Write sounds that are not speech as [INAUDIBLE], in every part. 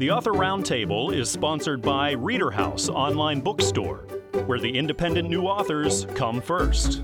The Author Roundtable is sponsored by Reader House Online Bookstore, where the independent new authors come first.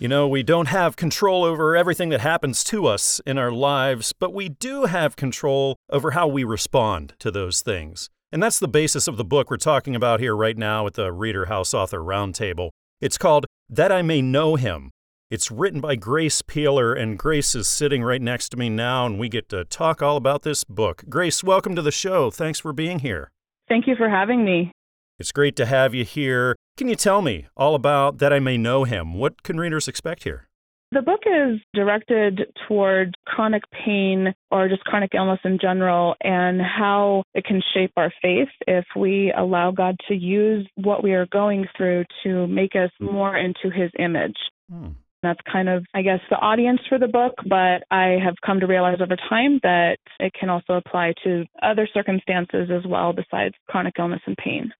You know, we don't have control over everything that happens to us in our lives, but we do have control over how we respond to those things. And that's the basis of the book we're talking about here right now at the Reader House Author Roundtable. It's called That I May Know Him it's written by Grace Peeler, and Grace is sitting right next to me now, and we get to talk all about this book. Grace, welcome to the show. Thanks for being here. Thank you for having me. It's great to have you here. Can you tell me all about That I May Know Him? What can readers expect here? The book is directed toward chronic pain or just chronic illness in general and how it can shape our faith if we allow God to use what we are going through to make us more into his image. Hmm. That's kind of, I guess, the audience for the book, but I have come to realize over time that it can also apply to other circumstances as well besides chronic illness and pain.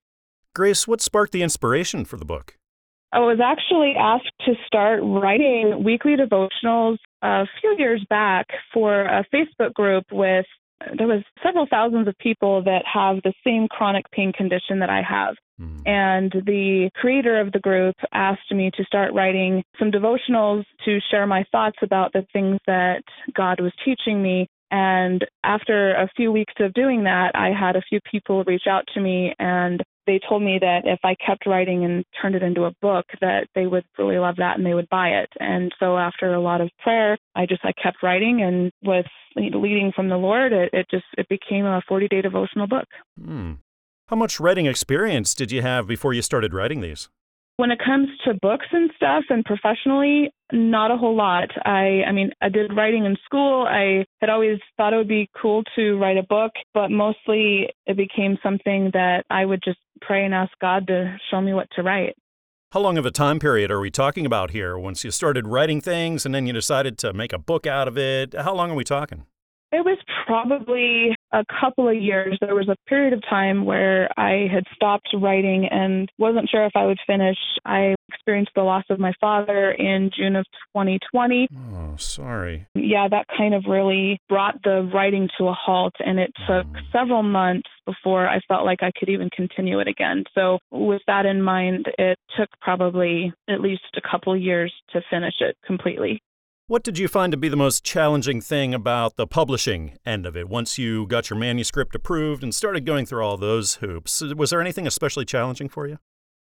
Grace, what sparked the inspiration for the book? I was actually asked to start writing weekly devotionals a few years back for a Facebook group with there was several thousands of people that have the same chronic pain condition that I have. Mm-hmm. And the creator of the group asked me to start writing some devotionals to share my thoughts about the things that God was teaching me. And after a few weeks of doing that, I had a few people reach out to me and they told me that if I kept writing and turned it into a book, that they would really love that and they would buy it. And so after a lot of prayer, I just I kept writing and with leading from the Lord, it, it just it became a 40 day devotional book. Hmm. How much writing experience did you have before you started writing these? When it comes to books and stuff and professionally, not a whole lot. I I mean, I did writing in school. I had always thought it would be cool to write a book, but mostly it became something that I would just pray and ask God to show me what to write. How long of a time period are we talking about here? Once you started writing things and then you decided to make a book out of it, how long are we talking? It was probably a couple of years. There was a period of time where I had stopped writing and wasn't sure if I would finish. I experienced the loss of my father in June of 2020. Oh, sorry. Yeah, that kind of really brought the writing to a halt, and it hmm. took oh. several months before I felt like I could even continue it again. So, with that in mind, it took probably at least a couple years to finish it completely. What did you find to be the most challenging thing about the publishing end of it once you got your manuscript approved and started going through all those hoops? Was there anything especially challenging for you?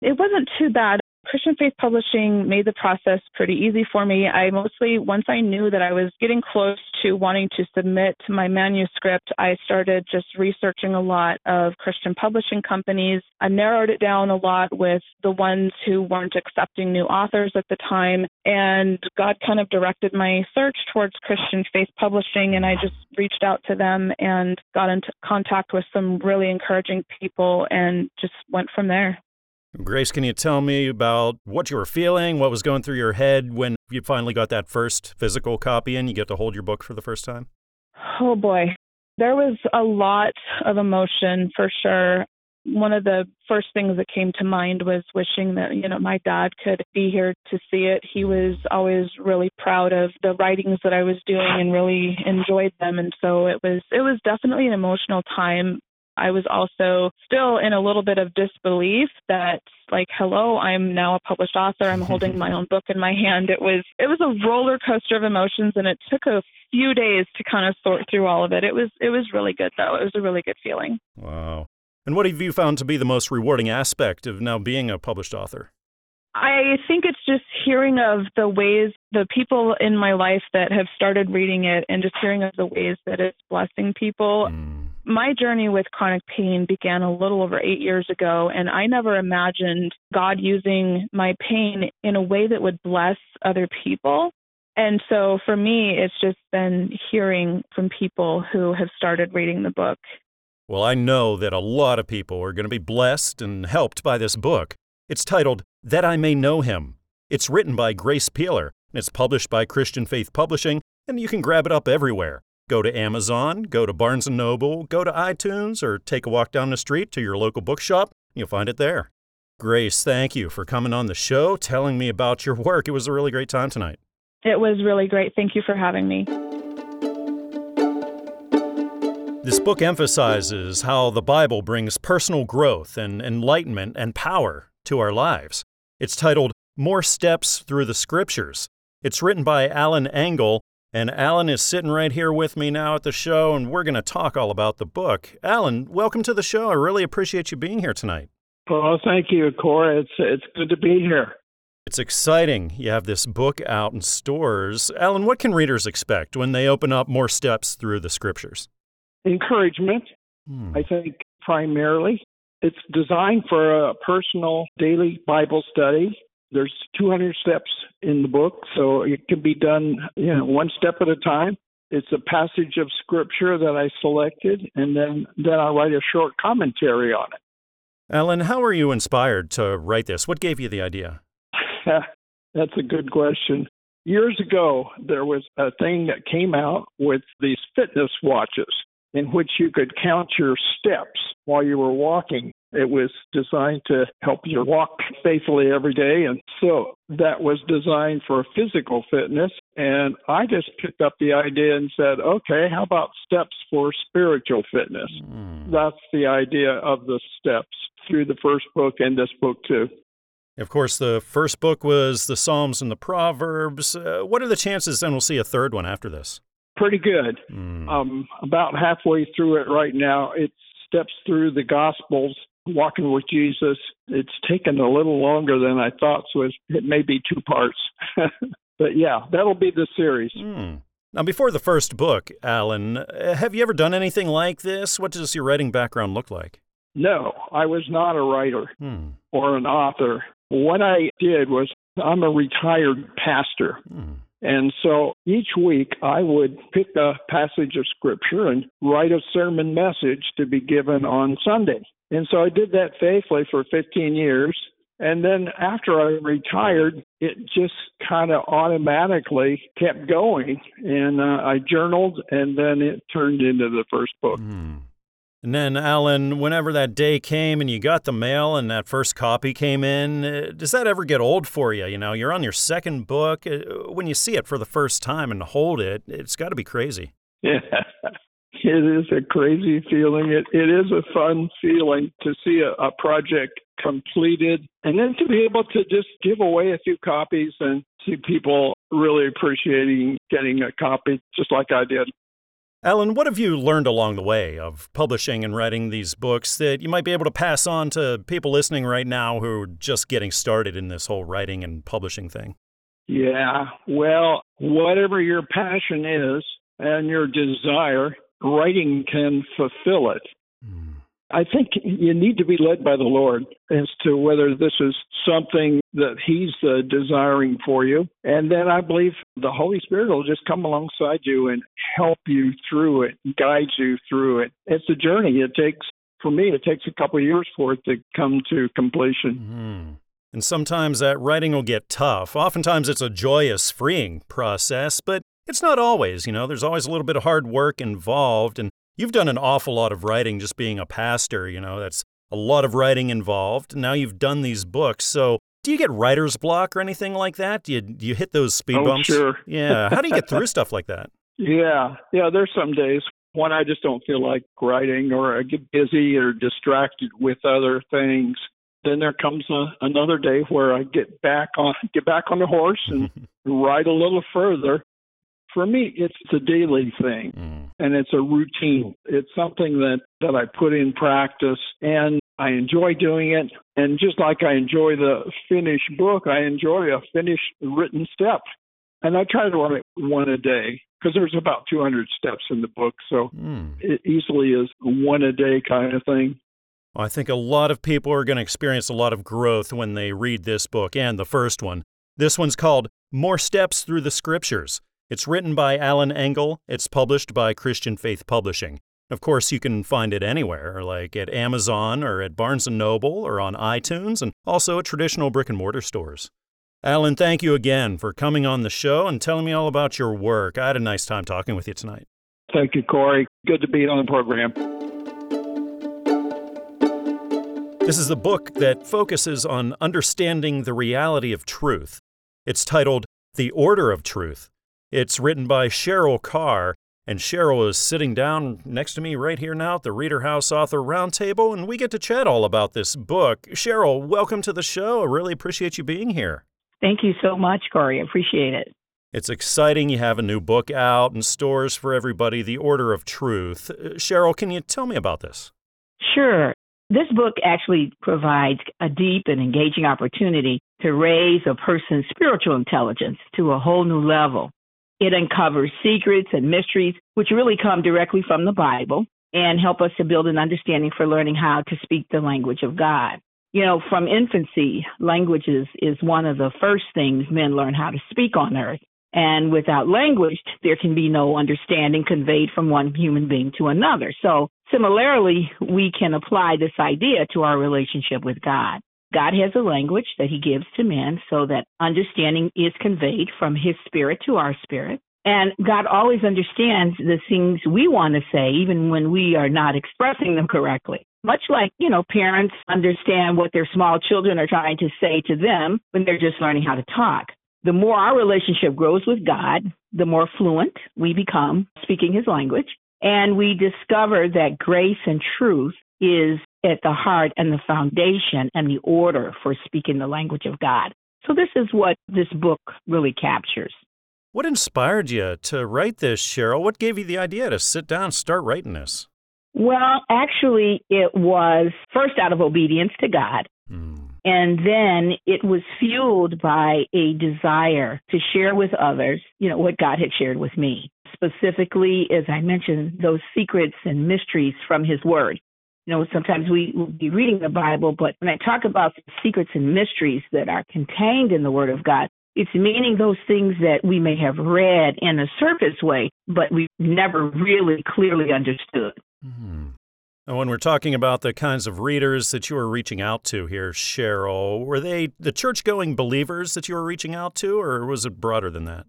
It wasn't too bad. Christian Faith Publishing made the process pretty easy for me. I mostly, once I knew that I was getting close to wanting to submit my manuscript, I started just researching a lot of Christian publishing companies. I narrowed it down a lot with the ones who weren't accepting new authors at the time. And God kind of directed my search towards Christian Faith Publishing, and I just reached out to them and got into contact with some really encouraging people and just went from there. Grace, can you tell me about what you were feeling, what was going through your head when you finally got that first physical copy and you get to hold your book for the first time? Oh boy. There was a lot of emotion for sure. One of the first things that came to mind was wishing that, you know, my dad could be here to see it. He mm-hmm. was always really proud of the writings that I was doing and really enjoyed them and so it was it was definitely an emotional time I was also still in a little bit of disbelief that like hello i'm now a published author. I'm holding [LAUGHS] my own book in my hand. It was it was a roller coaster of emotions and it took a few days to kind of sort through all of it. It was it was really good though. It was a really good feeling. Wow. And what have you found to be the most rewarding aspect of now being a published author? I think it's just hearing of the ways the people in my life that have started reading it and just hearing of the ways that it's blessing people. Mm my journey with chronic pain began a little over eight years ago, and I never imagined God using my pain in a way that would bless other people. And so for me, it's just been hearing from people who have started reading the book Well, I know that a lot of people are going to be blessed and helped by this book. It's titled That I May Know Him. It's written by Grace Peeler, and it's published by Christian Faith Publishing, and you can grab it up everywhere. Go to Amazon, go to Barnes & Noble, go to iTunes, or take a walk down the street to your local bookshop. You'll find it there. Grace, thank you for coming on the show, telling me about your work. It was a really great time tonight. It was really great. Thank you for having me. This book emphasizes how the Bible brings personal growth and enlightenment and power to our lives. It's titled More Steps Through the Scriptures. It's written by Alan Engel, and Alan is sitting right here with me now at the show, and we're going to talk all about the book. Alan, welcome to the show. I really appreciate you being here tonight. Well, thank you, Corey. It's it's good to be here. It's exciting. You have this book out in stores. Alan, what can readers expect when they open up more steps through the scriptures? Encouragement, Hmm. I think, primarily. It's designed for a personal daily Bible study. There's 200 steps in the book, so it can be done, you know, one step at a time. It's a passage of scripture that I selected, and then then I write a short commentary on it. Alan, how were you inspired to write this? What gave you the idea? [LAUGHS] That's a good question. Years ago, there was a thing that came out with these fitness watches in which you could count your steps while you were walking. It was designed to help you walk faithfully every day. And so that was designed for physical fitness. And I just picked up the idea and said, okay, how about steps for spiritual fitness? Hmm. That's the idea of the steps through the first book and this book, too. Of course, the first book was the Psalms and the Proverbs. Uh, what are the chances then we'll see a third one after this? Pretty good. Hmm. um, about halfway through it right now. It steps through the Gospels, walking with Jesus. It's taken a little longer than I thought, so it's, it may be two parts. [LAUGHS] but yeah, that'll be the series. Hmm. Now, before the first book, Alan, have you ever done anything like this? What does your writing background look like? No, I was not a writer Hmm. or an author. What I did was I'm a retired pastor. Hmm. And so each week I would pick a passage of scripture and write a sermon message to be given on Sunday. And so I did that faithfully for 15 years. And then after I retired, it just kind of automatically kept going. And uh, I journaled, and then it turned into the first book. Hmm. And then, Alan, whenever that day came and you got the mail and that first copy came in, uh, does that ever get old for you? You know, you're on your second book. Uh, When you see it for the first time and hold it, it's got to be crazy. Yeah. [LAUGHS] It is a crazy feeling. It it is a fun feeling to see a, a project completed and then to be able to just give away a few copies and see people really appreciating getting a copy just like I did. Alan, what have you learned along the way of publishing and writing these books that you might be able to pass on to people listening right now who are just getting started in this whole writing and publishing thing? Yeah. Well, whatever your passion is and your desire, writing can fulfill it. I think you need to be led by the Lord as to whether this is something that He's uh, desiring for you. And then I believe the Holy Spirit will just come alongside you and help you through it, guide you through it. It's a journey. It takes, for me, it takes a couple of years for it to come to completion. Hmm. And sometimes that writing will get tough. Oftentimes it's a joyous, freeing process, but it's not always. You know, there's always a little bit of hard work involved. And you've done an awful lot of writing just being a pastor. You know, that's a lot of writing involved. Now you've done these books. So do you get writer's block or anything like that? Do you, do you hit those speed Oh, bumps? sure. Yeah. How do you get through [LAUGHS] stuff like that? Yeah, yeah. There's some days when I just don't feel like writing, or I get busy or distracted with other things. Then there comes a, another day where I get back on get back on the horse and [LAUGHS] ride a little further. For me, it's a daily thing Hmm. and it's a routine. It's something that that I put in practice and I enjoy doing it. And just like I enjoy the finished book, I enjoy a finished written step. And I try to write one a day because there's about 200 steps in the book, so Hmm. it easily is one a day kind of thing. I think a lot of people are going to experience a lot of growth when they read this book and the first one. This one's called More Steps Through the Scriptures. It's written by Alan Engel. It's published by Christian Faith Publishing. Of course, you can find it anywhere, like at Amazon or at Barnes & Noble or on iTunes and also at traditional brick and mortar stores. Alan, thank you again for coming on the show and telling me all about your work. I had a nice time talking with you tonight. Thank you, Corey. Good to be on the program. This is a book that focuses on understanding the reality of truth. It's titled The Order of Truth. It's written by Cheryl Carr, and Cheryl is sitting down next to me right here now at the Reader House Author Roundtable, and we get to chat all about this book. Cheryl, welcome to the show. I really appreciate you being here. Thank you so much, Corey. I appreciate it. It's exciting. You have a new book out in stores for everybody, The Order of Truth. Uh, Cheryl, can you tell me about this? Sure. This book actually provides a deep and engaging opportunity to raise a person's spiritual intelligence to a whole new level. It uncovers secrets and mysteries which really come directly from the Bible and help us to build an understanding for learning how to speak the language of God. You know, from infancy, languages is one of the first things men learn how to speak on earth. And without language, there can be no understanding conveyed from one human being to another. So similarly, we can apply this idea to our relationship with God. God has a language that he gives to men so that understanding is conveyed from his spirit to our spirit. And God always understands the things we want to say, even when we are not expressing them correctly. Much like, you know, parents understand what their small children are trying to say to them when they're just learning how to talk. The more our relationship grows with God, the more fluent we become speaking his language. And we discover that grace and truth is at the heart and the foundation and the order for speaking the language of God. So, this is what this book really captures. What inspired you to write this, Cheryl? What gave you the idea to sit down and start writing this? Well, actually, it was first out of obedience to God. Mm. And then it was fueled by a desire to share with others, you know, what God had shared with me. Specifically, as I mentioned, those secrets and mysteries from His Word. You know, sometimes we will be reading the Bible, but when I talk about the secrets and mysteries that are contained in the Word of God, it's meaning those things that we may have read in a surface way, but we never really clearly understood. Mm-hmm. And when we're talking about the kinds of readers that you were reaching out to here, Cheryl, were they the church going believers that you were reaching out to, or was it broader than that?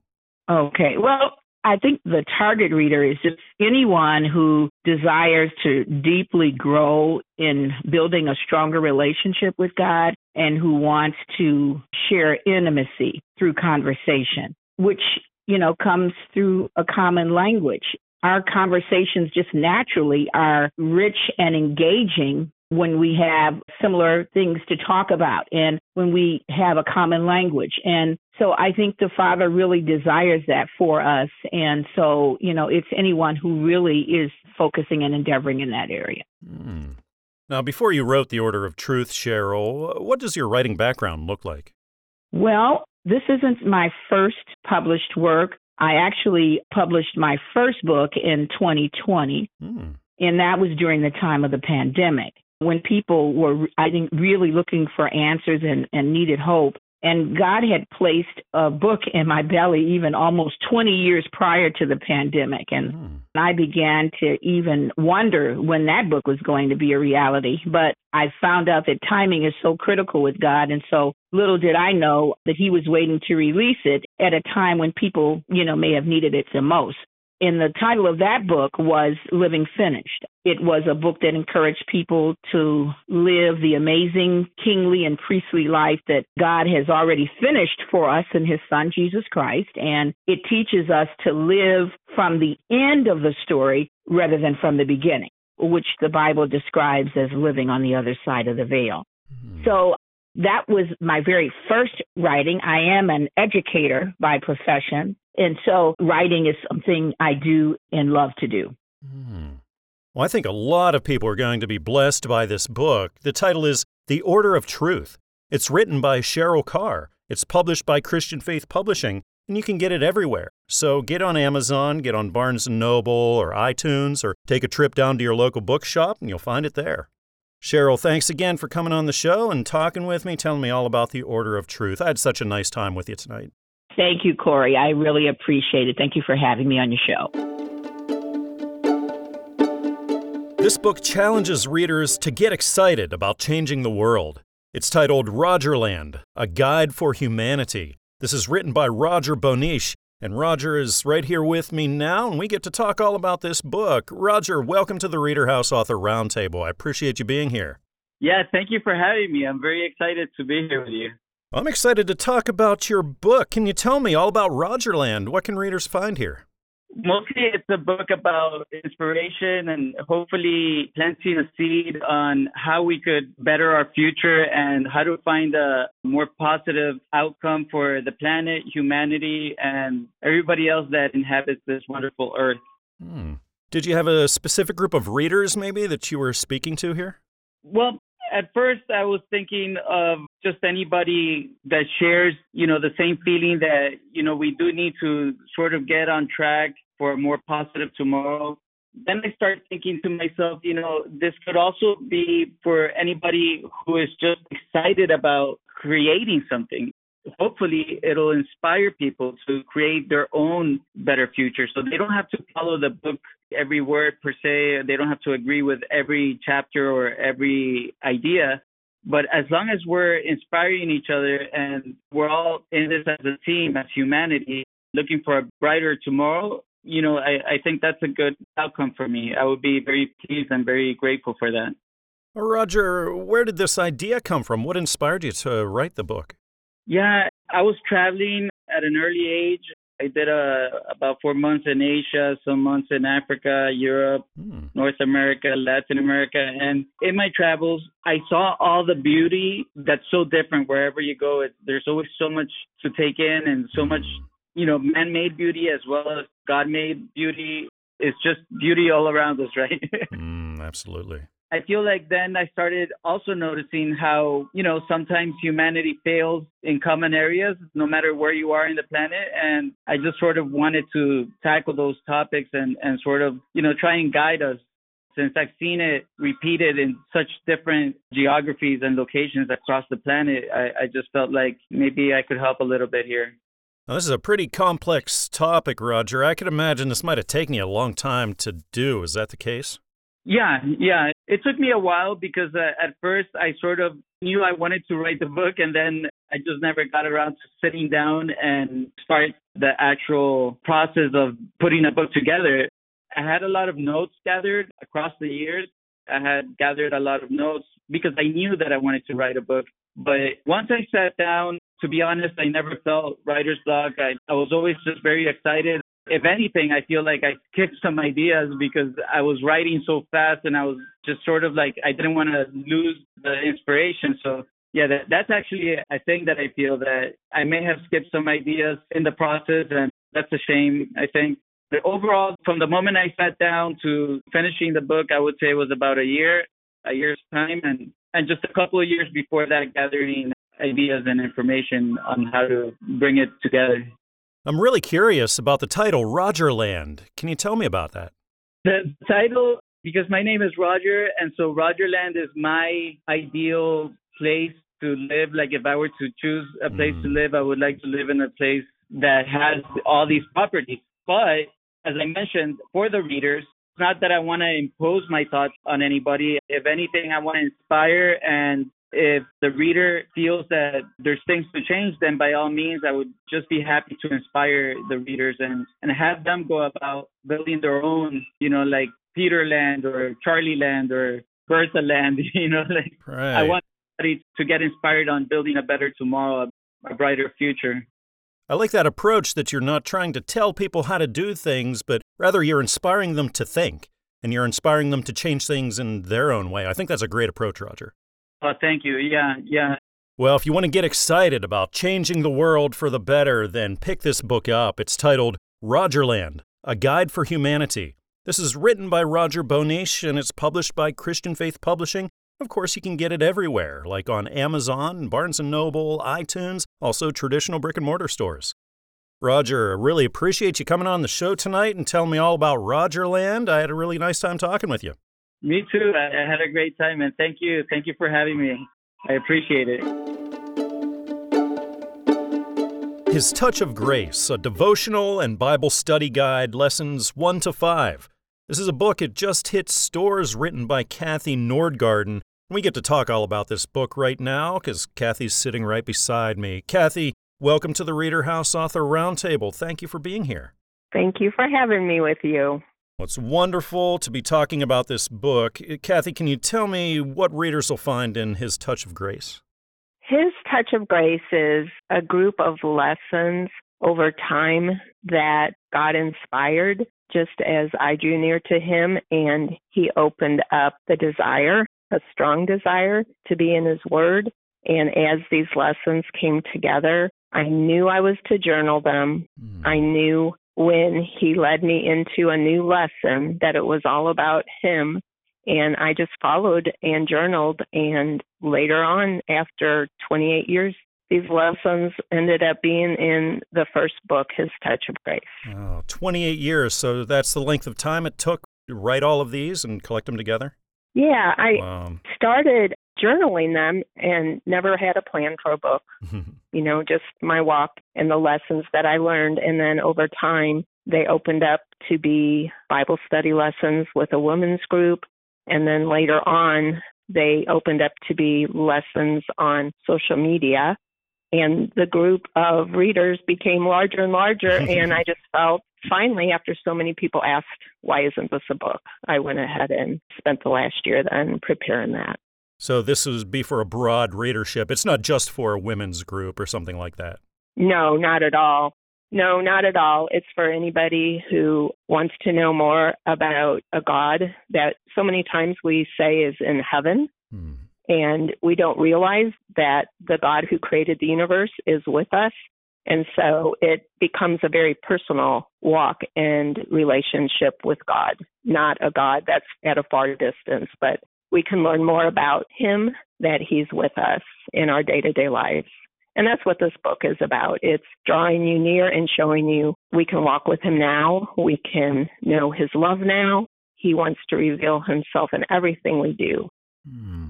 Okay. Well, I think the target reader is just anyone who desires to deeply grow in building a stronger relationship with God and who wants to share intimacy through conversation, which, you know, comes through a common language. Our conversations just naturally are rich and engaging when we have similar things to talk about and when we have a common language. And so I think the Father really desires that for us. And so, you know, it's anyone who really is focusing and endeavoring in that area. Mm. Now, before you wrote The Order of Truth, Cheryl, what does your writing background look like? Well, this isn't my first published work. I actually published my first book in 2020, mm. and that was during the time of the pandemic when people were, I think, really looking for answers and, and needed hope. And God had placed a book in my belly even almost 20 years prior to the pandemic. And mm. I began to even wonder when that book was going to be a reality. But I found out that timing is so critical with God. And so little did I know that He was waiting to release it at a time when people, you know, may have needed it the most. And the title of that book was Living Finished. It was a book that encouraged people to live the amazing kingly and priestly life that God has already finished for us in his son, Jesus Christ. And it teaches us to live from the end of the story rather than from the beginning, which the Bible describes as living on the other side of the veil. Mm-hmm. So that was my very first writing. I am an educator by profession. And so writing is something I do and love to do. Mm. Well, I think a lot of people are going to be blessed by this book. The title is The Order of Truth. It's written by Cheryl Carr. It's published by Christian Faith Publishing, and you can get it everywhere. So get on Amazon, get on Barnes & Noble or iTunes, or take a trip down to your local bookshop and you'll find it there. Cheryl, thanks again for coming on the show and talking with me, telling me all about the Order of Truth. I had such a nice time with you tonight. Thank you, Corey. I really appreciate it. Thank you for having me on your show. This book challenges readers to get excited about changing the world. It's titled Rogerland A Guide for Humanity. This is written by Roger Bonniche, and Roger is right here with me now, and we get to talk all about this book. Roger, welcome to the Reader House Author Roundtable. I appreciate you being here. Yeah, thank you for having me. I'm very excited to be here with you. I'm excited to talk about your book. Can you tell me all about Rogerland? What can readers find here? Mostly it's a book about inspiration and hopefully planting a seed on how we could better our future and how to find a more positive outcome for the planet, humanity, and everybody else that inhabits this wonderful earth. Hmm. Did you have a specific group of readers maybe that you were speaking to here? Well, at first I was thinking of just anybody that shares, you know, the same feeling that, you know, we do need to sort of get on track for a more positive tomorrow. Then I start thinking to myself, you know, this could also be for anybody who is just excited about creating something. Hopefully, it'll inspire people to create their own better future. So they don't have to follow the book every word per se. They don't have to agree with every chapter or every idea. But as long as we're inspiring each other and we're all in this as a team, as humanity, looking for a brighter tomorrow, you know, I, I think that's a good outcome for me. I would be very pleased and very grateful for that. Roger, where did this idea come from? What inspired you to write the book? Yeah, I was traveling at an early age. I did uh, about four months in Asia, some months in Africa, Europe, hmm. North America, Latin America. And in my travels, I saw all the beauty that's so different wherever you go. It, there's always so much to take in and so much, you know, man made beauty as well as God made beauty. It's just beauty all around us, right? [LAUGHS] mm, absolutely. I feel like then I started also noticing how, you know, sometimes humanity fails in common areas, no matter where you are in the planet. And I just sort of wanted to tackle those topics and, and sort of, you know, try and guide us. Since I've seen it repeated in such different geographies and locations across the planet, I, I just felt like maybe I could help a little bit here. Now, this is a pretty complex topic, Roger. I could imagine this might have taken you a long time to do. Is that the case? Yeah, yeah. It took me a while because uh, at first I sort of knew I wanted to write the book, and then I just never got around to sitting down and start the actual process of putting a book together. I had a lot of notes gathered across the years. I had gathered a lot of notes because I knew that I wanted to write a book. But once I sat down, to be honest, I never felt writer's block. I, I was always just very excited if anything, I feel like I skipped some ideas because I was writing so fast and I was just sort of like I didn't want to lose the inspiration. So yeah, that, that's actually a thing that I feel that I may have skipped some ideas in the process, and that's a shame. I think. But overall, from the moment I sat down to finishing the book, I would say it was about a year, a year's time, and and just a couple of years before that, gathering ideas and information on how to bring it together. I'm really curious about the title Rogerland. Can you tell me about that? The title, because my name is Roger, and so Rogerland is my ideal place to live. Like if I were to choose a place mm. to live, I would like to live in a place that has all these properties. But as I mentioned, for the readers, it's not that I want to impose my thoughts on anybody. If anything, I want to inspire and if the reader feels that there's things to change, then by all means, I would just be happy to inspire the readers and, and have them go about building their own, you know, like Peter Land or Charlie Land or Bertha Land, [LAUGHS] you know, like right. I want everybody to get inspired on building a better tomorrow, a, a brighter future. I like that approach that you're not trying to tell people how to do things, but rather you're inspiring them to think and you're inspiring them to change things in their own way. I think that's a great approach, Roger. Oh, thank you. Yeah, yeah. Well, if you want to get excited about changing the world for the better, then pick this book up. It's titled Rogerland A Guide for Humanity. This is written by Roger Bonniche and it's published by Christian Faith Publishing. Of course, you can get it everywhere, like on Amazon, Barnes & Noble, iTunes, also traditional brick and mortar stores. Roger, I really appreciate you coming on the show tonight and telling me all about Rogerland. I had a really nice time talking with you. Me too. I, I had a great time, and thank you. Thank you for having me. I appreciate it. His Touch of Grace, a devotional and Bible study guide, lessons 1 to 5. This is a book, it just hit stores, written by Kathy Nordgarden. We get to talk all about this book right now because Kathy's sitting right beside me. Kathy, welcome to the Reader House Author Roundtable. Thank you for being here. Thank you for having me with you. Well, it's wonderful to be talking about this book. Kathy, can you tell me what readers will find in His Touch of Grace? His Touch of Grace is a group of lessons over time that God inspired just as I drew near to Him and He opened up the desire, a strong desire to be in His Word. And as these lessons came together, I knew I was to journal them. Mm. I knew when He led me into a new lesson that it was all about Him and I just followed and journaled. And later on, after 28 years, these lessons ended up being in the first book, His Touch of Grace. Oh, 28 years. So that's the length of time it took to write all of these and collect them together? Yeah, I wow. started journaling them and never had a plan for a book. [LAUGHS] you know, just my walk and the lessons that I learned. And then over time, they opened up to be Bible study lessons with a women's group and then later on, they opened up to be lessons on social media. And the group of readers became larger and larger. [LAUGHS] and I just felt finally, after so many people asked, why isn't this a book? I went ahead and spent the last year then preparing that. So this would be for a broad readership. It's not just for a women's group or something like that. No, not at all. No, not at all. It's for anybody who wants to know more about a God that so many times we say is in heaven. Hmm. And we don't realize that the God who created the universe is with us. And so it becomes a very personal walk and relationship with God, not a God that's at a far distance, but we can learn more about Him, that He's with us in our day to day lives. And that's what this book is about. It's drawing you near and showing you we can walk with him now. We can know his love now. He wants to reveal himself in everything we do. Hmm.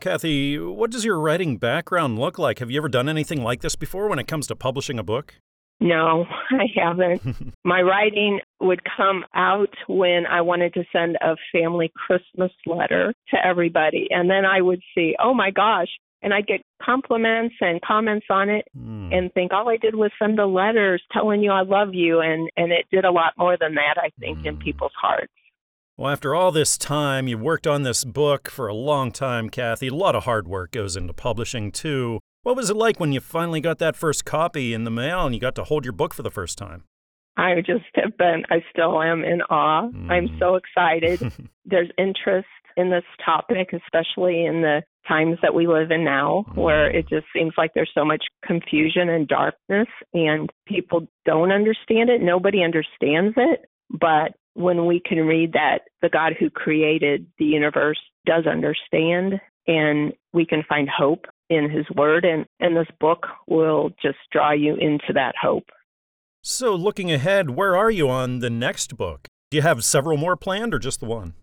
Kathy, what does your writing background look like? Have you ever done anything like this before when it comes to publishing a book? No, [LAUGHS] I haven't. [LAUGHS] My writing would come out when I wanted to send a family Christmas letter to everybody. And then I would see, oh my gosh, and I'd get compliments and comments on it mm. and think all I did was send the letters telling you I love you and and it did a lot more than that I think mm. in hmm. people's hearts. Well, after all this time, you worked on this book for a long time, Kathy. A lot of hard work goes into publishing too. What was it like when you finally got that first copy in the mail and you got to hold your book for the first time? I just have been, I still am in awe. Mm. I'm so excited. [LAUGHS] There's interest in this topic, especially in the times that we live in now, where it just seems like there's so much confusion and darkness, and people don't understand it. Nobody understands it. But when we can read that the God who created the universe does understand, and we can find hope in his word, and, and this book will just draw you into that hope. So, looking ahead, where are you on the next book? Do you have several more planned or just the one?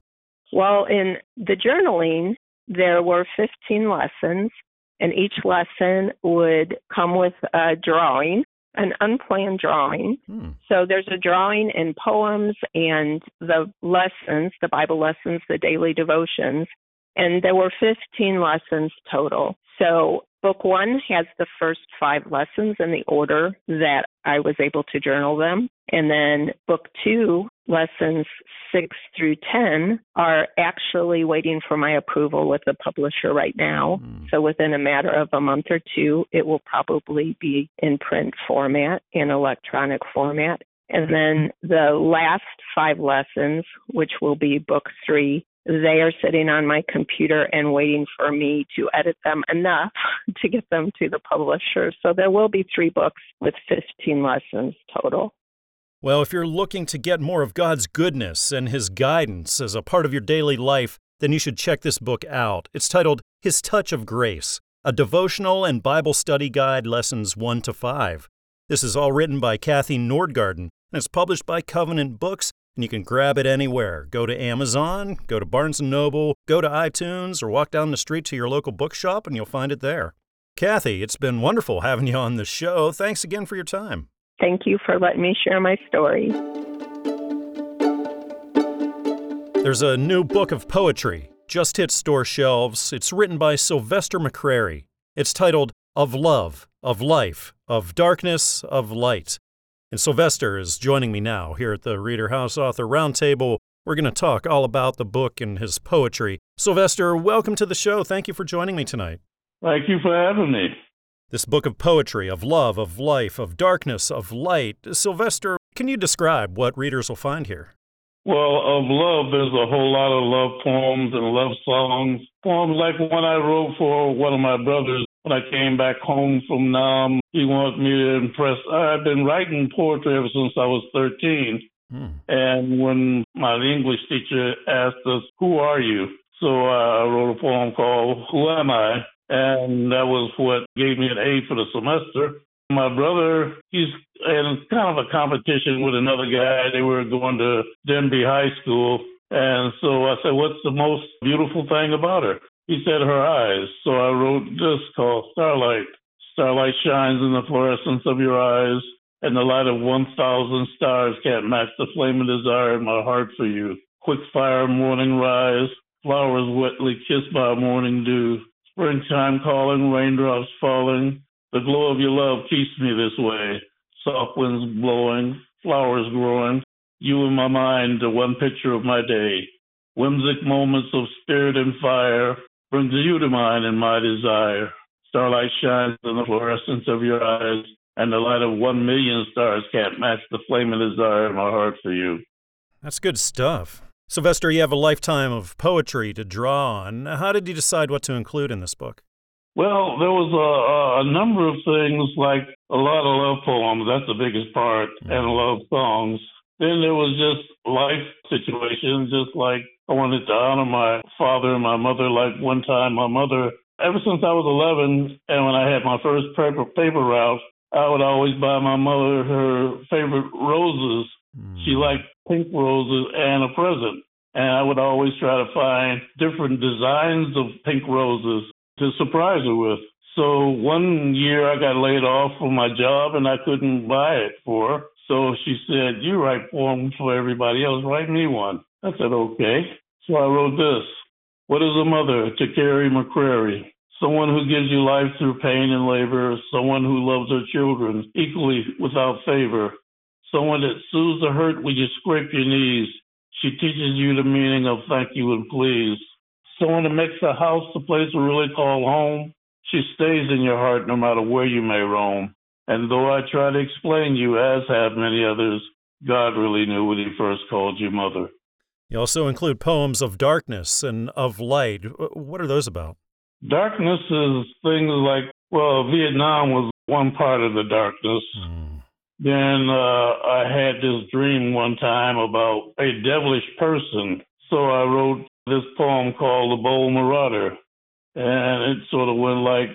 Well, in the journaling, there were 15 lessons, and each lesson would come with a drawing, an unplanned drawing. Hmm. So there's a drawing in poems and the lessons, the Bible lessons, the daily devotions, and there were 15 lessons total. So book one has the first five lessons in the order that I was able to journal them. And then book two, lessons six through 10, are actually waiting for my approval with the publisher right now. Mm. So within a matter of a month or two, it will probably be in print format, in electronic format. And then the last five lessons, which will be book three, they are sitting on my computer and waiting for me to edit them enough [LAUGHS] to get them to the publisher. So there will be three books with 15 lessons total. Well, if you're looking to get more of God's goodness and His guidance as a part of your daily life, then you should check this book out. It's titled His Touch of Grace, a devotional and Bible study guide lessons 1 to 5. This is all written by Kathy Nordgarden and it's published by Covenant Books and you can grab it anywhere. Go to Amazon, go to Barnes & Noble, go to iTunes, or walk down the street to your local bookshop and you'll find it there. Kathy, it's been wonderful having you on the show. Thanks again for your time. Thank you for letting me share my story. There's a new book of poetry, just hit store shelves. It's written by Sylvester McCrary. It's titled Of Love, of Life, of Darkness, of Light. And Sylvester is joining me now here at the Reader House Author Roundtable. We're going to talk all about the book and his poetry. Sylvester, welcome to the show. Thank you for joining me tonight. Thank you for having me. This book of poetry, of love, of life, of darkness, of light. Sylvester, can you describe what readers will find here? Well, of love, there's a whole lot of love poems and love songs. Poems like one I wrote for one of my brothers when I came back home from Nam. He wanted me to impress. I've been writing poetry ever since I was 13. Hmm. And when my English teacher asked us, Who are you? So I wrote a poem called Who Am I? And that was what gave me an A for the semester. My brother, he's in kind of a competition with another guy. They were going to Denby High School. And so I said, What's the most beautiful thing about her? He said, Her eyes. So I wrote this called Starlight. Starlight shines in the fluorescence of your eyes, and the light of 1,000 stars can't match the flame of desire in my heart for you. Quick fire morning rise, flowers wetly kissed by morning dew, springtime calling, raindrops falling, the glow of your love keeps me this way. Soft winds blowing, flowers growing, you in my mind, the one picture of my day. Whimsic moments of spirit and fire brings you to mind in my desire. Starlight shines in the fluorescence of your eyes, and the light of one million stars can't match the flame of desire in my heart for you. That's good stuff. Sylvester, you have a lifetime of poetry to draw on. How did you decide what to include in this book? Well, there was a, a number of things like a lot of love poems. That's the biggest part, mm-hmm. and love songs. Then there was just life situations, just like I wanted to honor my father and my mother. Like one time, my mother, ever since I was 11, and when I had my first paper, paper route, I would always buy my mother her favorite roses. Mm. She liked pink roses and a present. And I would always try to find different designs of pink roses to surprise her with. So one year I got laid off from my job and I couldn't buy it for her. So she said, You write poems for everybody else, write me one. I said, Okay. So I wrote this. What is a mother to Carrie McCrary? Someone who gives you life through pain and labor, someone who loves her children equally without favor, someone that soothes the hurt when you scrape your knees. She teaches you the meaning of thank you and please someone that makes the house the place we really call home. She stays in your heart no matter where you may roam. And though I try to explain you, as have many others, God really knew when He first called you mother. You also include poems of darkness and of light. What are those about? Darkness is things like, well, Vietnam was one part of the darkness. Mm. Then uh, I had this dream one time about a devilish person. So I wrote this poem called The Bold Marauder. And it sort of went like,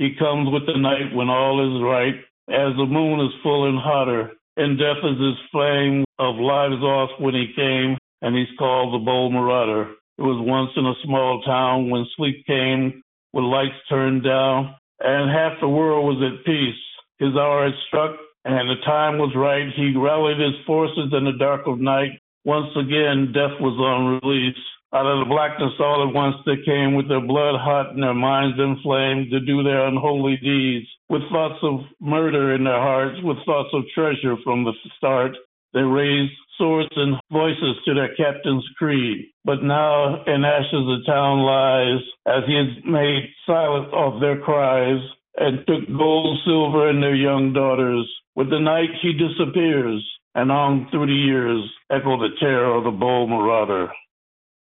He comes with the night when all is right, as the moon is full and hotter, and death is his flame of lives off when he came, and he's called the Bold Marauder. It was once in a small town when sleep came, with lights turned down, and half the world was at peace. His hour had struck, and the time was right. He rallied his forces in the dark of night. Once again, death was on release. Out of the blackness all at once they came with their blood hot and their minds inflamed to do their unholy deeds. With thoughts of murder in their hearts, with thoughts of treasure from the start, they raised swords and voices to their captain's creed. But now in ashes the town lies, as he has made silent of their cries, and took gold, silver, and their young daughters. With the night he disappears, and on through the years echo the terror of the bold marauder.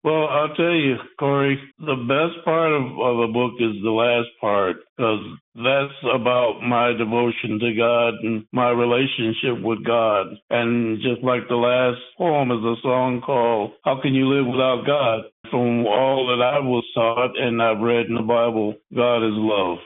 Well, I'll tell you, Corey, the best part of, of the book is the last part because that's about my devotion to God and my relationship with God. And just like the last poem is a song called How Can You Live Without God? From all that I was taught and I've read in the Bible, God is love.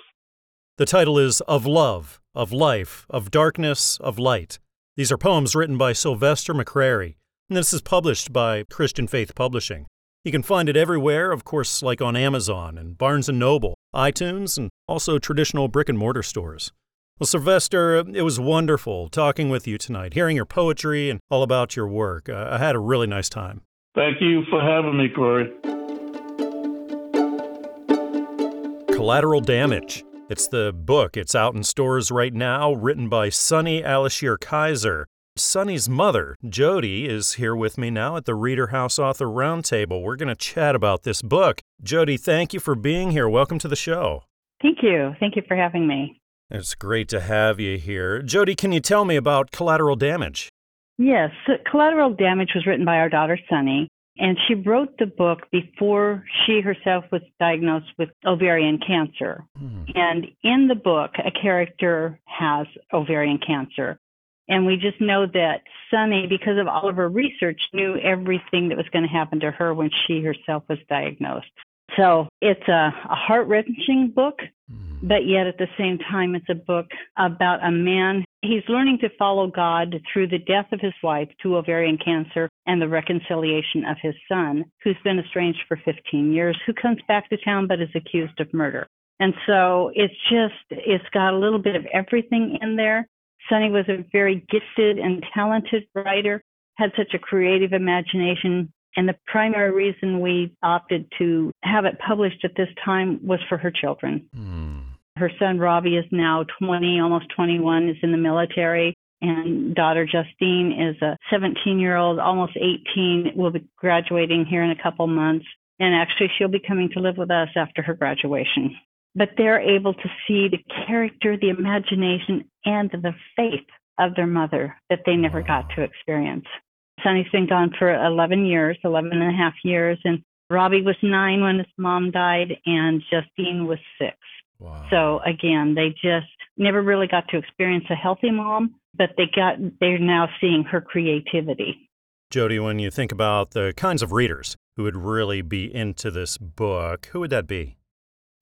The title is Of Love, of Life, of Darkness, of Light. These are poems written by Sylvester McCrary, and this is published by Christian Faith Publishing. You can find it everywhere, of course, like on Amazon and Barnes & Noble, iTunes, and also traditional brick and mortar stores. Well, Sylvester, it was wonderful talking with you tonight, hearing your poetry and all about your work. Uh, I had a really nice time. Thank you for having me, Corey. Collateral Damage. It's the book. It's out in stores right now, written by Sonny Alisher Kaiser. Sonny's mother, Jody, is here with me now at the Reader House Author Roundtable. We're going to chat about this book. Jody, thank you for being here. Welcome to the show. Thank you. Thank you for having me. It's great to have you here. Jody, can you tell me about Collateral Damage? Yes, Collateral Damage was written by our daughter Sunny, and she wrote the book before she herself was diagnosed with ovarian cancer. Hmm. And in the book, a character has ovarian cancer. And we just know that Sunny, because of all of her research, knew everything that was going to happen to her when she herself was diagnosed. So it's a, a heart wrenching book, hmm. but yet at the same time, it's a book about a man. He's learning to follow God through the death of his wife to ovarian cancer and the reconciliation of his son, who's been estranged for 15 years, who comes back to town but is accused of murder. And so it's just, it's got a little bit of everything in there. Sunny was a very gifted and talented writer, had such a creative imagination, and the primary reason we opted to have it published at this time was for her children. Mm. Her son Robbie is now 20, almost 21, is in the military. And daughter Justine is a 17 year old, almost 18, will be graduating here in a couple months. And actually, she'll be coming to live with us after her graduation. But they're able to see the character, the imagination, and the faith of their mother that they never got to experience. Sonny's been gone for 11 years, 11 and a half years, and Robbie was nine when his mom died, and Justine was six. Wow. So again, they just never really got to experience a healthy mom, but they got they're now seeing her creativity. Jody, when you think about the kinds of readers who would really be into this book, who would that be?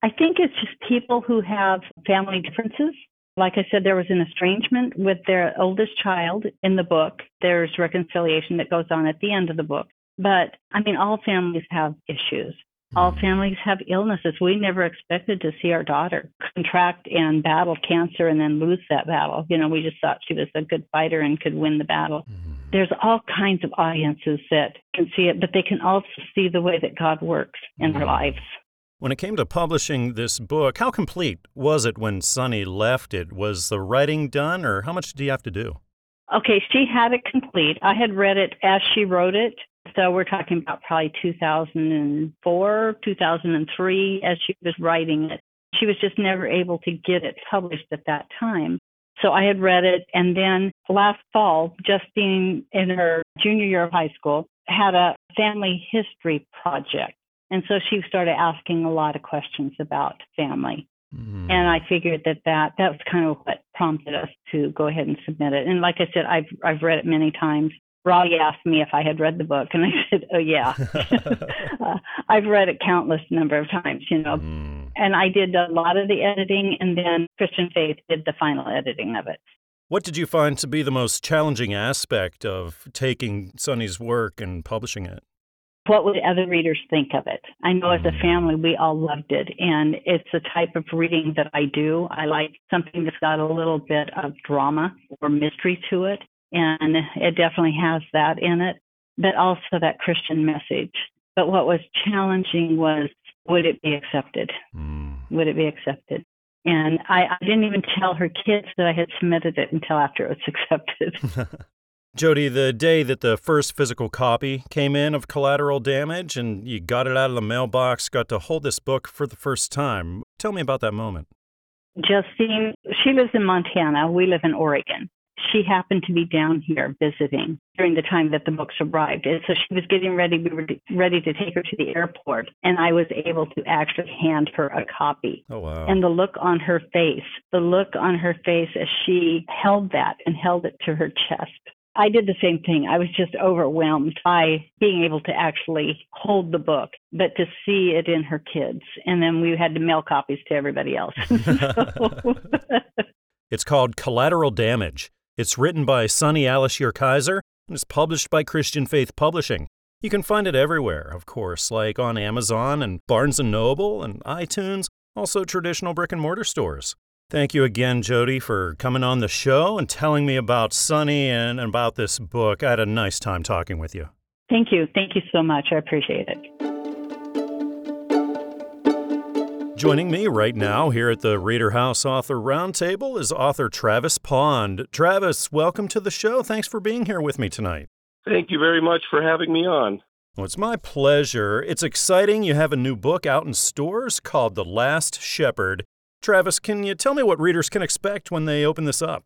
I think it's just people who have family differences like I said, there was an estrangement with their oldest child in the book. There's reconciliation that goes on at the end of the book. But I mean, all families have issues. All hmm. families have illnesses. We never expected to see our daughter contract and battle cancer and then lose that battle. You know, we just thought she was a good fighter and could win the battle. Mm-hmm. There's all kinds of audiences that can see it, but they can also see the way that God works in mm-hmm. their lives. When it came to publishing this book, how complete was it when Sunny left it? Was the writing done, or how much did you have to do? Okay, she had it complete. I had read it as she wrote it. So we're talking about probably 2004, 2003 as she was writing it. She was just never able to get it published at that time. So I had read it. And then last fall, Justine in her junior year of high school had a family history project. And so she started asking a lot of questions about family. Mm-hmm. And I figured that, that that was kind of what prompted us to go ahead and submit it. And like I said, I've I've read it many times. Robbie asked me if I had read the book, and I [LAUGHS] said, "Oh yeah, [LAUGHS] [LAUGHS] uh, I've read it countless number of times." You know, mm. and I did a lot of the editing, and then Christian Faith did the final editing of it. What did you find to be the most challenging aspect of taking Sonny's work and publishing it? What would other readers think of it? I know as a mm. family, we all loved it. And it's the type of reading that I do. I like something that's got a little bit of drama or mystery to it. And it definitely has that in it, but also that Christian message. But what was challenging was would it be accepted? Mm. Would it be accepted? And I, I didn't even tell her kids that I had submitted it until after it was [LAUGHS] accepted. [LAUGHS] Jody, the day that the first physical copy came in of Collateral Damage and you got it out of the mailbox, got to hold this book for the first time. Tell me about that moment. Justine, she lives in Montana. We live in Oregon. She happened to be down here visiting during the time that the books arrived. And so she was getting ready, we were ready to take her to the airport. And I was able to actually hand her a copy. Oh, wow. And the look on her face, the look on her face as she held that and held it to her chest I did the same thing. I was just overwhelmed by being able to actually hold the book, but to see it in her kids. And then we had to mail copies to everybody else. [LAUGHS] [LAUGHS] it's called Collateral Damage. It's written by Sonny Alisher Kaiser and is published by Christian Faith Publishing. You can find it everywhere, of course, like on Amazon and Barnes & Noble and iTunes, also traditional brick and mortar stores. Thank you again, Jody, for coming on the show and telling me about Sunny and about this book. I had a nice time talking with you. Thank you. Thank you so much. I appreciate it. Joining me right now here at the Reader House Author Roundtable is author Travis Pond. Travis, welcome to the show. Thanks for being here with me tonight. Thank you very much for having me on. Well, it's my pleasure. It's exciting. You have a new book out in stores called The Last Shepherd. Travis, can you tell me what readers can expect when they open this up?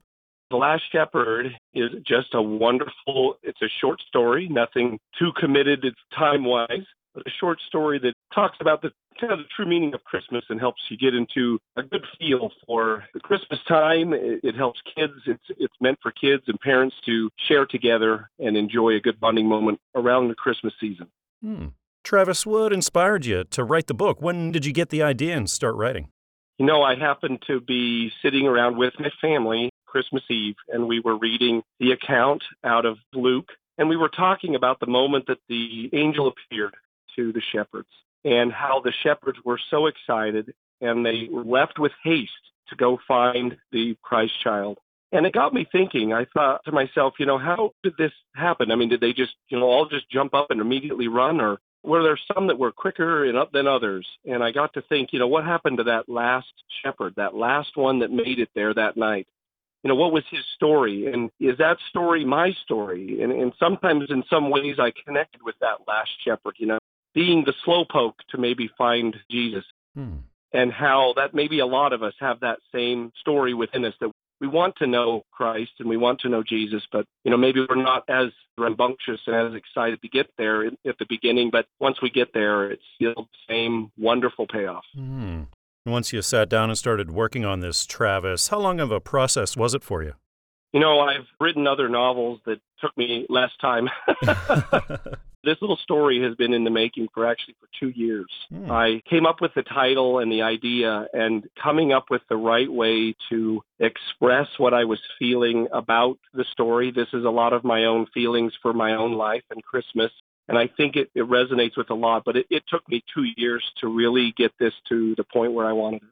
The Last Shepherd is just a wonderful, it's a short story, nothing too committed it's time wise, but a short story that talks about the kind of the true meaning of Christmas and helps you get into a good feel for the Christmas time. It, it helps kids. It's it's meant for kids and parents to share together and enjoy a good bonding moment around the Christmas season. Hmm. Travis, what inspired you to write the book? When did you get the idea and start writing? You know, I happened to be sitting around with my family Christmas Eve, and we were reading the account out of Luke, and we were talking about the moment that the angel appeared to the shepherds and how the shepherds were so excited and they left with haste to go find the Christ child. And it got me thinking. I thought to myself, you know, how did this happen? I mean, did they just, you know, all just jump up and immediately run, or were there some that were quicker and up than others? And I got to think, you know, what happened to that last shepherd, that last one that made it there that night? You know, what was his story? And is that story my story? And, and sometimes in some ways I connected with that last shepherd, you know, being the slowpoke to maybe find Jesus. Hmm. And how that maybe a lot of us have that same story within us that we want to know Christ and we want to know Jesus, but you know maybe we're not as rambunctious and as excited to get there at the beginning. But once we get there, it's still the same wonderful payoff. Hmm. Once you sat down and started working on this, Travis, how long of a process was it for you? You know, I've written other novels that took me less time. [LAUGHS] [LAUGHS] this little story has been in the making for actually for two years. Hmm. I came up with the title and the idea and coming up with the right way to express what I was feeling about the story. This is a lot of my own feelings for my own life and Christmas. And I think it, it resonates with a lot, but it, it took me two years to really get this to the point where I wanted it.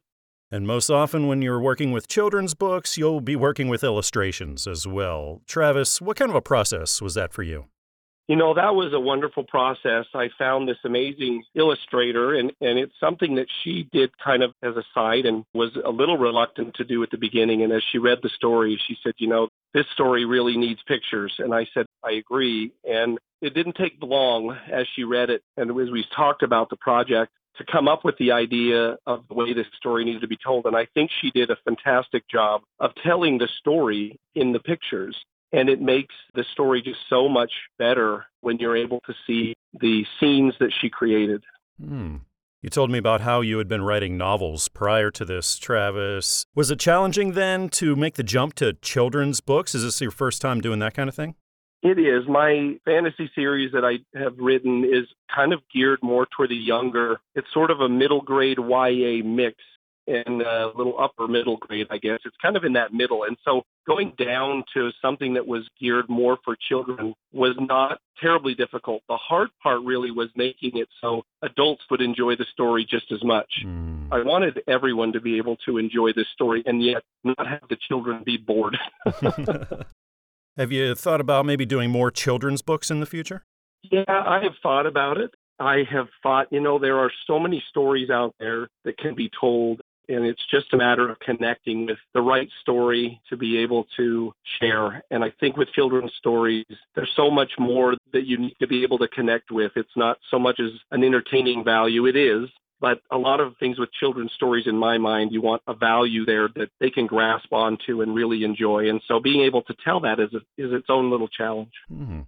And most often, when you're working with children's books, you'll be working with illustrations as well. Travis, what kind of a process was that for you? You know, that was a wonderful process. I found this amazing illustrator, and, and it's something that she did kind of as a side and was a little reluctant to do at the beginning. And as she read the story, she said, You know, this story really needs pictures. And I said, I agree. And it didn't take long as she read it and as we talked about the project to come up with the idea of the way this story needed to be told. And I think she did a fantastic job of telling the story in the pictures. And it makes the story just so much better when you're able to see the scenes that she created. Hmm. You told me about how you had been writing novels prior to this, Travis. Was it challenging then to make the jump to children's books? Is this your first time doing that kind of thing? It is. My fantasy series that I have written is kind of geared more toward the younger. It's sort of a middle grade YA mix and a little upper middle grade, I guess. It's kind of in that middle. And so going down to something that was geared more for children was not terribly difficult. The hard part really was making it so adults would enjoy the story just as much. Mm. I wanted everyone to be able to enjoy this story and yet not have the children be bored. [LAUGHS] have you thought about maybe doing more children's books in the future? Yeah, I have thought about it. I have thought, you know, there are so many stories out there that can be told and it's just a matter of connecting with the right story to be able to share. And I think with children's stories, there's so much more that you need to be able to connect with. It's not so much as an entertaining value, it is. But a lot of things with children's stories, in my mind, you want a value there that they can grasp onto and really enjoy. And so being able to tell that is, a, is its own little challenge. Mm-hmm.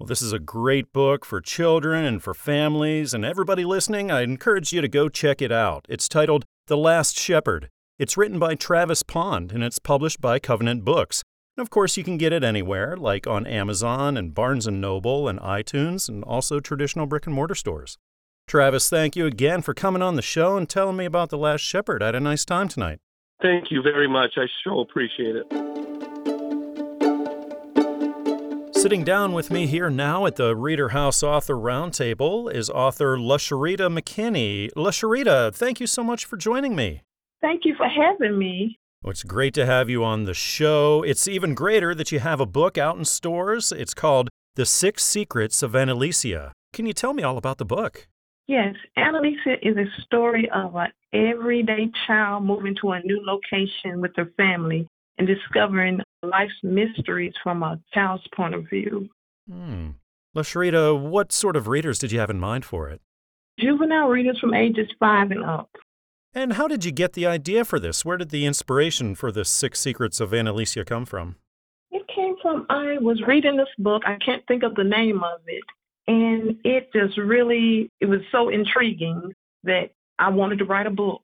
Well, this is a great book for children and for families, and everybody listening, I encourage you to go check it out. It's titled The Last Shepherd. It's written by Travis Pond, and it's published by Covenant Books. And of course, you can get it anywhere, like on Amazon and Barnes & Noble and iTunes, and also traditional brick and mortar stores. Travis, thank you again for coming on the show and telling me about The Last Shepherd. I had a nice time tonight. Thank you very much. I sure appreciate it. Sitting down with me here now at the Reader House Author Roundtable is author LaSharita McKinney. LaSharita, thank you so much for joining me. Thank you for having me. Well, it's great to have you on the show. It's even greater that you have a book out in stores. It's called The Six Secrets of Annalisia. Can you tell me all about the book? Yes, Annalisia is a story of an everyday child moving to a new location with her family and discovering life's mysteries from a child's point of view. Hmm. LaSharita, what sort of readers did you have in mind for it? Juvenile readers from ages five and up. And how did you get the idea for this? Where did the inspiration for the Six Secrets of Annalisia come from? It came from I was reading this book. I can't think of the name of it. And it just really it was so intriguing that I wanted to write a book.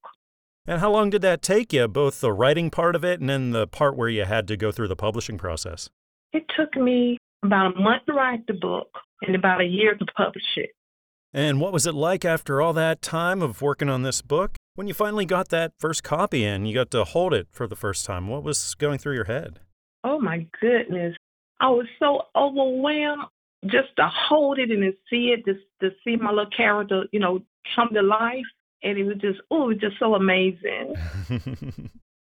And how long did that take you, both the writing part of it and then the part where you had to go through the publishing process? It took me about a month to write the book and about a year to publish it. And what was it like after all that time of working on this book? When you finally got that first copy in, you got to hold it for the first time. What was going through your head? Oh my goodness. I was so overwhelmed just to hold it and to see it, just to see my little character, you know, come to life. And it was just, oh, it was just so amazing. [LAUGHS]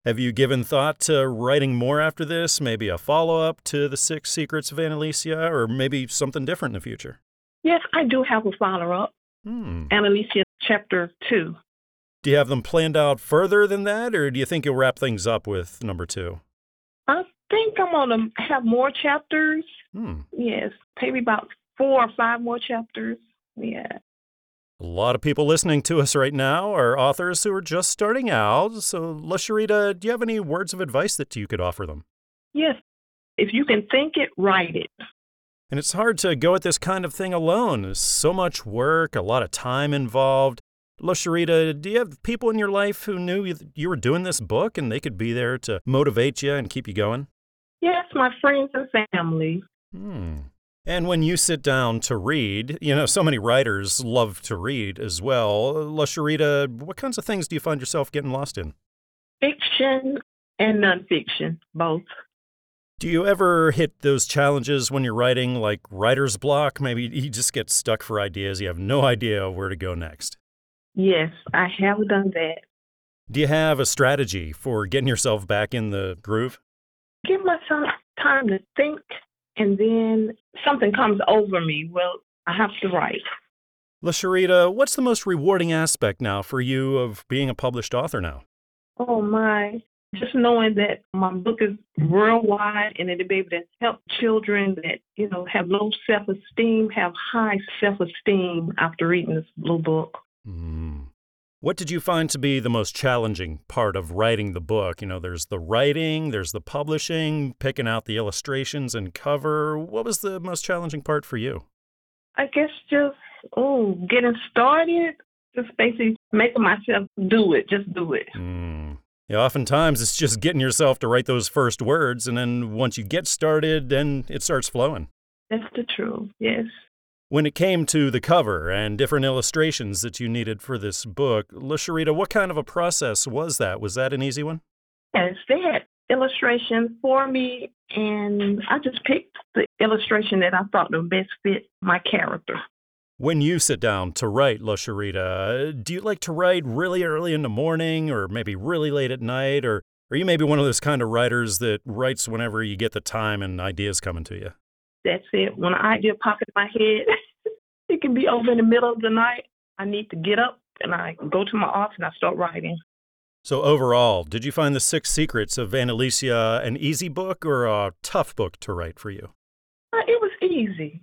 Have you given thought to writing more after this? Maybe a follow up to The Six Secrets of Annalisia, or maybe something different in the future? Yes, I do have a follow up. Hmm. Annalisia chapter two. Do you have them planned out further than that, or do you think you'll wrap things up with number two? I think I'm going to have more chapters. Hmm. Yes, maybe about four or five more chapters. Yeah. A lot of people listening to us right now are authors who are just starting out. So, LaSharita, do you have any words of advice that you could offer them? Yes. If you can think it, write it. And it's hard to go at this kind of thing alone. There's so much work, a lot of time involved. LaSharita, do you have people in your life who knew you were doing this book and they could be there to motivate you and keep you going? Yes, my friends and family. Hmm. And when you sit down to read, you know, so many writers love to read as well. LaSharita, what kinds of things do you find yourself getting lost in? Fiction and nonfiction, both. Do you ever hit those challenges when you're writing, like writer's block? Maybe you just get stuck for ideas, you have no idea where to go next. Yes, I have done that. Do you have a strategy for getting yourself back in the groove? Give myself time to think, and then something comes over me. Well, I have to write. LaSharita, what's the most rewarding aspect now for you of being a published author now? Oh, my. Just knowing that my book is worldwide and it'll be able to help children that, you know, have low self esteem, have high self esteem after reading this blue book. Mm. What did you find to be the most challenging part of writing the book? You know, there's the writing, there's the publishing, picking out the illustrations and cover. What was the most challenging part for you? I guess just, oh, getting started, just basically making myself do it, just do it. Mm. Yeah, oftentimes it's just getting yourself to write those first words, and then once you get started, then it starts flowing. That's the truth, yes. When it came to the cover and different illustrations that you needed for this book, LaSharita, what kind of a process was that? Was that an easy one? Yes, they had illustrations for me, and I just picked the illustration that I thought would best fit my character. When you sit down to write, LaSharita, do you like to write really early in the morning or maybe really late at night? Or are you maybe one of those kind of writers that writes whenever you get the time and ideas coming to you? That's it. When an idea pops in my head, [LAUGHS] it can be over in the middle of the night. I need to get up and I go to my office and I start writing. So, overall, did you find The Six Secrets of Annalisia an easy book or a tough book to write for you? Uh, it was easy.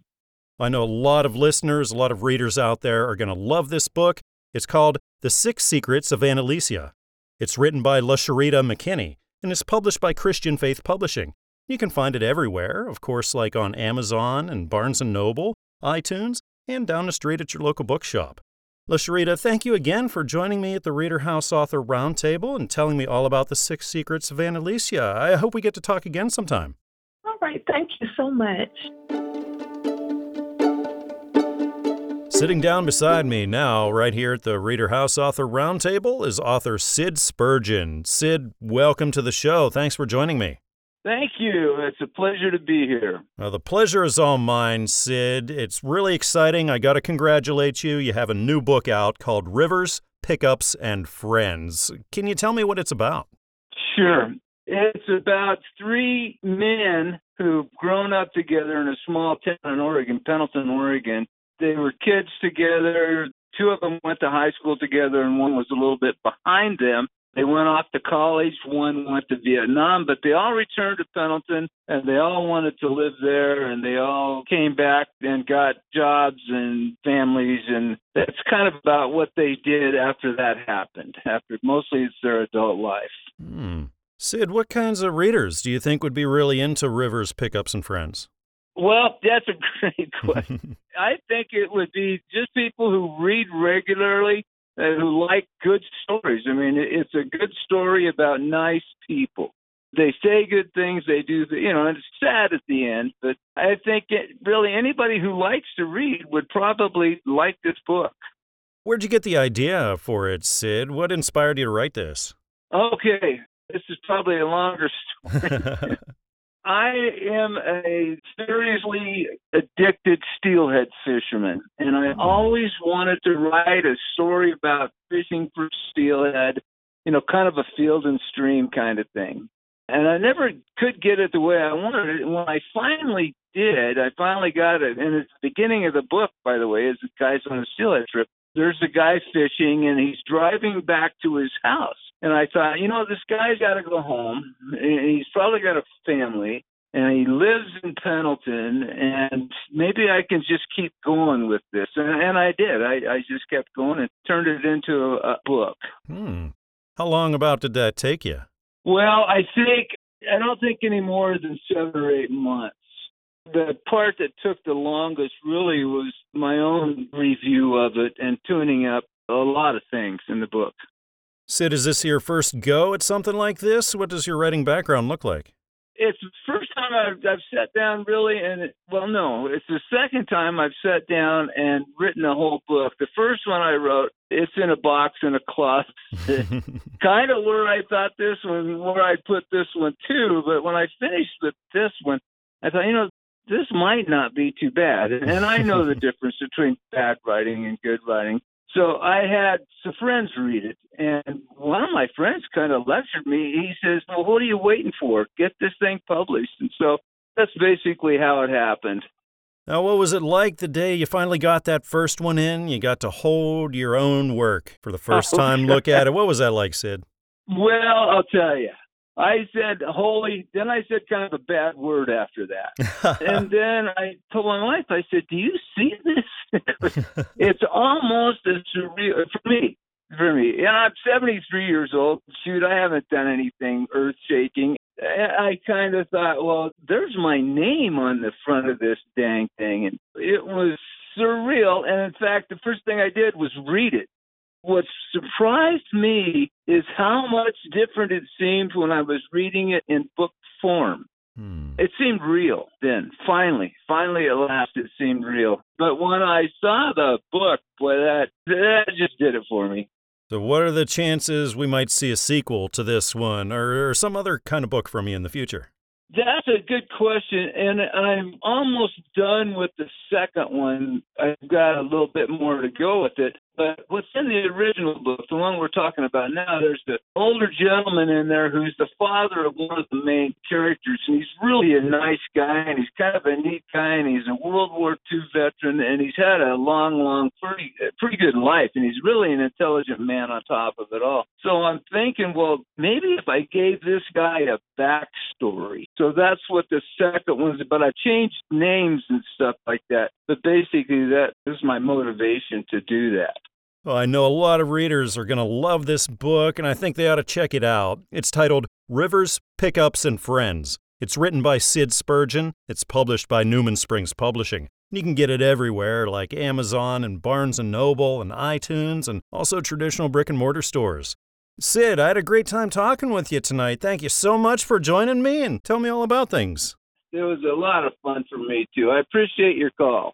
I know a lot of listeners, a lot of readers out there are going to love this book. It's called The Six Secrets of Annalisia. It's written by LaSharita McKinney and is published by Christian Faith Publishing. You can find it everywhere, of course, like on Amazon and Barnes & Noble, iTunes, and down the street at your local bookshop. LaSharita, thank you again for joining me at the Reader House Author Roundtable and telling me all about the six secrets of Annalisia. I hope we get to talk again sometime. All right, thank you so much. Sitting down beside me now, right here at the Reader House Author Roundtable, is author Sid Spurgeon. Sid, welcome to the show. Thanks for joining me. Thank you. It's a pleasure to be here. Well, the pleasure is all mine, Sid. It's really exciting. I got to congratulate you. You have a new book out called Rivers, Pickups, and Friends. Can you tell me what it's about? Sure. It's about three men who've grown up together in a small town in Oregon, Pendleton, Oregon. They were kids together. Two of them went to high school together, and one was a little bit behind them. They went off to college. One went to Vietnam, but they all returned to Pendleton and they all wanted to live there and they all came back and got jobs and families. And that's kind of about what they did after that happened. After mostly it's their adult life. Hmm. Sid, what kinds of readers do you think would be really into Rivers Pickups and Friends? Well, that's a [LAUGHS] great question. [LAUGHS] I think it would be just people who read regularly who like good stories. I mean, it's a good story about nice people. They say good things, they do, you know, and it's sad at the end, but I think it, really anybody who likes to read would probably like this book. Where'd you get the idea for it, Sid? What inspired you to write this? Okay, this is probably a longer [LAUGHS] story. [LAUGHS] I am a seriously addicted steelhead fisherman, and I always wanted to write a story about fishing for steelhead, you know, kind of a field and stream kind of thing. And I never could get it the way I wanted it. When I finally did, I finally got it. And it's the beginning of the book, by the way, is the guy's on a steelhead trip. There's a guy fishing, and he's driving back to his house and I thought, you know, this guy's got to go home. And He's probably got a family, and he lives in Pendleton. And maybe I can just keep going with this. And, and I did. I, I just kept going and turned it into a, a book. Hmm. How long about did that take you? Well, I think I don't think any more than seven or eight months. The part that took the longest really was my own review of it and tuning up a lot of things in the book. Sid, is this your first go at something like this? What does your writing background look like? It's the first time I've, I've sat down really, and it, well, no, it's the second time I've sat down and written a whole book. The first one I wrote, it's in a box in a closet, [LAUGHS] kind of where I thought this one, where I put this one too. But when I finished with this one, I thought, you know, this might not be too bad. And I know the [LAUGHS] difference between bad writing and good writing. So I had some friends read it, and one of my friends kind of lectured me. He says, "Well, what are you waiting for? Get this thing published." And so that's basically how it happened. Now, what was it like the day you finally got that first one in? You got to hold your own work for the first [LAUGHS] oh, time, look at it. What was that like, Sid? Well, I'll tell you. I said holy. Then I said kind of a bad word after that. [LAUGHS] and then I told my wife, I said, "Do you see this? [LAUGHS] it's almost as surreal uh, for me. For me, and I'm 73 years old. Shoot, I haven't done anything earth shaking. I kind of thought, well, there's my name on the front of this dang thing, and it was surreal. And in fact, the first thing I did was read it what surprised me is how much different it seemed when I was reading it in book form. Hmm. It seemed real then. Finally, finally at last, it seemed real. But when I saw the book, boy, that that just did it for me. So, what are the chances we might see a sequel to this one, or, or some other kind of book from you in the future? That's a good question, and I'm almost done with the second one. I've got a little bit more to go with it. But what's in the original book, the one we're talking about now, there's the older gentleman in there who's the father of one of the main characters, and he's really a nice guy, and he's kind of a neat guy, and he's a World War II veteran, and he's had a long, long, pretty, pretty good life, and he's really an intelligent man on top of it all. So I'm thinking, well, maybe if I gave this guy a backstory. So that's what the second one's about. I changed names and stuff like that, but basically that is my motivation to do that. Well, I know a lot of readers are going to love this book, and I think they ought to check it out. It's titled Rivers, Pickups, and Friends. It's written by Sid Spurgeon. It's published by Newman Springs Publishing. You can get it everywhere, like Amazon and Barnes & Noble and iTunes, and also traditional brick and mortar stores. Sid, I had a great time talking with you tonight. Thank you so much for joining me and tell me all about things. It was a lot of fun for me, too. I appreciate your call.